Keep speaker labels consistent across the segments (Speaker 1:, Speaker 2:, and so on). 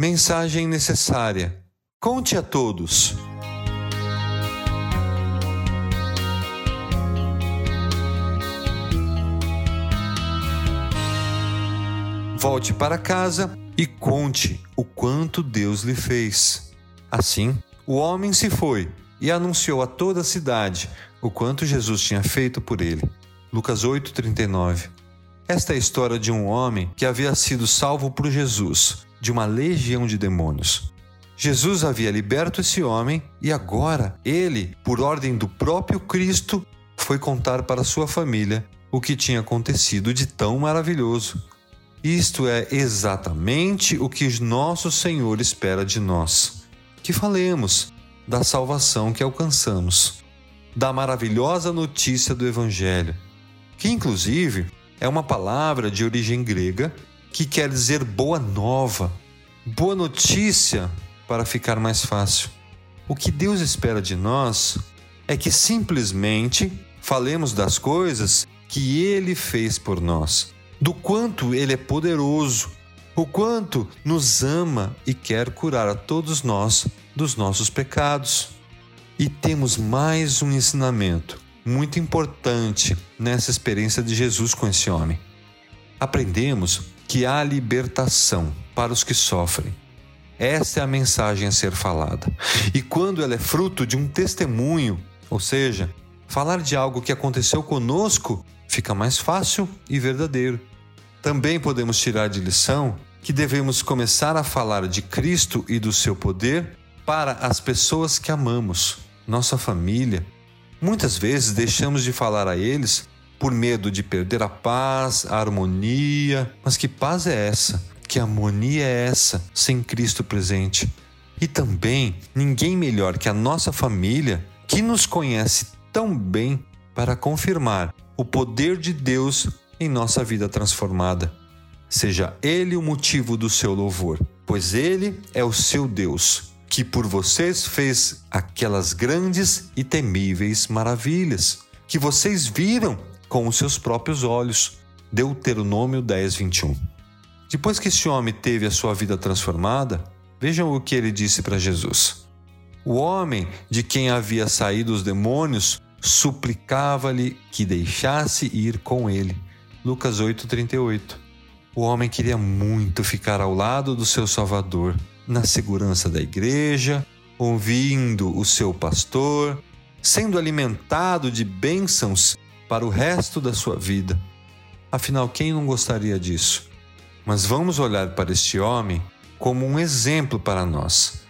Speaker 1: Mensagem necessária. Conte a todos. Volte para casa e conte o quanto Deus lhe fez. Assim, o homem se foi e anunciou a toda a cidade o quanto Jesus tinha feito por ele. Lucas 8:39. Esta é a história de um homem que havia sido salvo por Jesus de uma legião de demônios. Jesus havia liberto esse homem e agora ele, por ordem do próprio Cristo, foi contar para sua família o que tinha acontecido de tão maravilhoso. Isto é exatamente o que nosso Senhor espera de nós: que falemos da salvação que alcançamos, da maravilhosa notícia do Evangelho, que inclusive é uma palavra de origem grega que quer dizer boa nova, boa notícia para ficar mais fácil. O que Deus espera de nós é que simplesmente falemos das coisas que Ele fez por nós do quanto Ele é poderoso, o quanto nos ama e quer curar a todos nós dos nossos pecados. E temos mais um ensinamento muito importante nessa experiência de Jesus com esse homem. Aprendemos que há libertação para os que sofrem. Essa é a mensagem a ser falada. E quando ela é fruto de um testemunho, ou seja, falar de algo que aconteceu conosco, fica mais fácil e verdadeiro. Também podemos tirar de lição que devemos começar a falar de Cristo e do seu poder para as pessoas que amamos, nossa família. Muitas vezes deixamos de falar a eles por medo de perder a paz, a harmonia. Mas que paz é essa? Que harmonia é essa sem Cristo presente? E também ninguém melhor que a nossa família, que nos conhece tão bem, para confirmar o poder de Deus em nossa vida transformada. Seja Ele o motivo do seu louvor, pois Ele é o seu Deus, que por vocês fez aquelas grandes e temíveis maravilhas, que vocês viram com os seus próprios olhos. Deuteronômio 10, 21. Depois que esse homem teve a sua vida transformada, vejam o que ele disse para Jesus. O homem de quem havia saído os demônios suplicava-lhe que deixasse ir com ele. Lucas 8:38. O homem queria muito ficar ao lado do seu Salvador, na segurança da igreja, ouvindo o seu pastor, sendo alimentado de bênçãos para o resto da sua vida. Afinal, quem não gostaria disso? Mas vamos olhar para este homem como um exemplo para nós.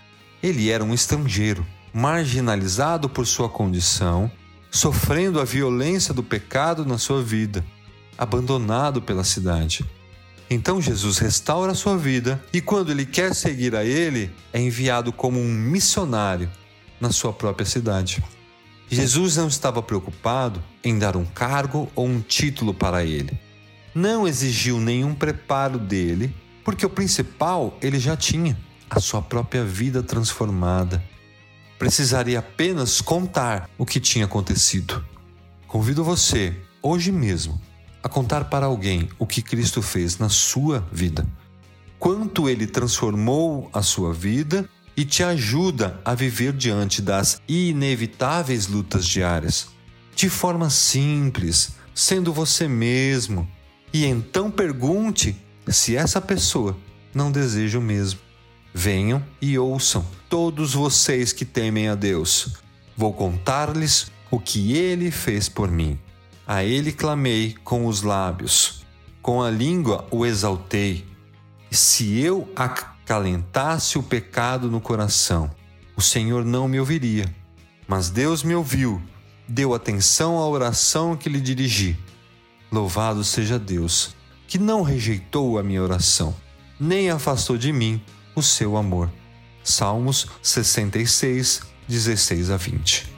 Speaker 1: Ele era um estrangeiro, marginalizado por sua condição, sofrendo a violência do pecado na sua vida abandonado pela cidade. Então Jesus restaura a sua vida e, quando ele quer seguir a ele, é enviado como um missionário na sua própria cidade. Jesus não estava preocupado em dar um cargo ou um título para ele. Não exigiu nenhum preparo dele, porque o principal ele já tinha: a sua própria vida transformada. Precisaria apenas contar o que tinha acontecido. Convido você, hoje mesmo, a contar para alguém o que Cristo fez na sua vida, quanto ele transformou a sua vida e te ajuda a viver diante das inevitáveis lutas diárias, de forma simples, sendo você mesmo. E então pergunte se essa pessoa não deseja o mesmo. Venham e ouçam, todos vocês que temem a Deus. Vou contar-lhes o que ele fez por mim. A ele clamei com os lábios, com a língua o exaltei. Se eu acalentasse o pecado no coração, o Senhor não me ouviria. Mas Deus me ouviu, deu atenção à oração que lhe dirigi. Louvado seja Deus, que não rejeitou a minha oração, nem afastou de mim o seu amor. Salmos 66, 16 a 20.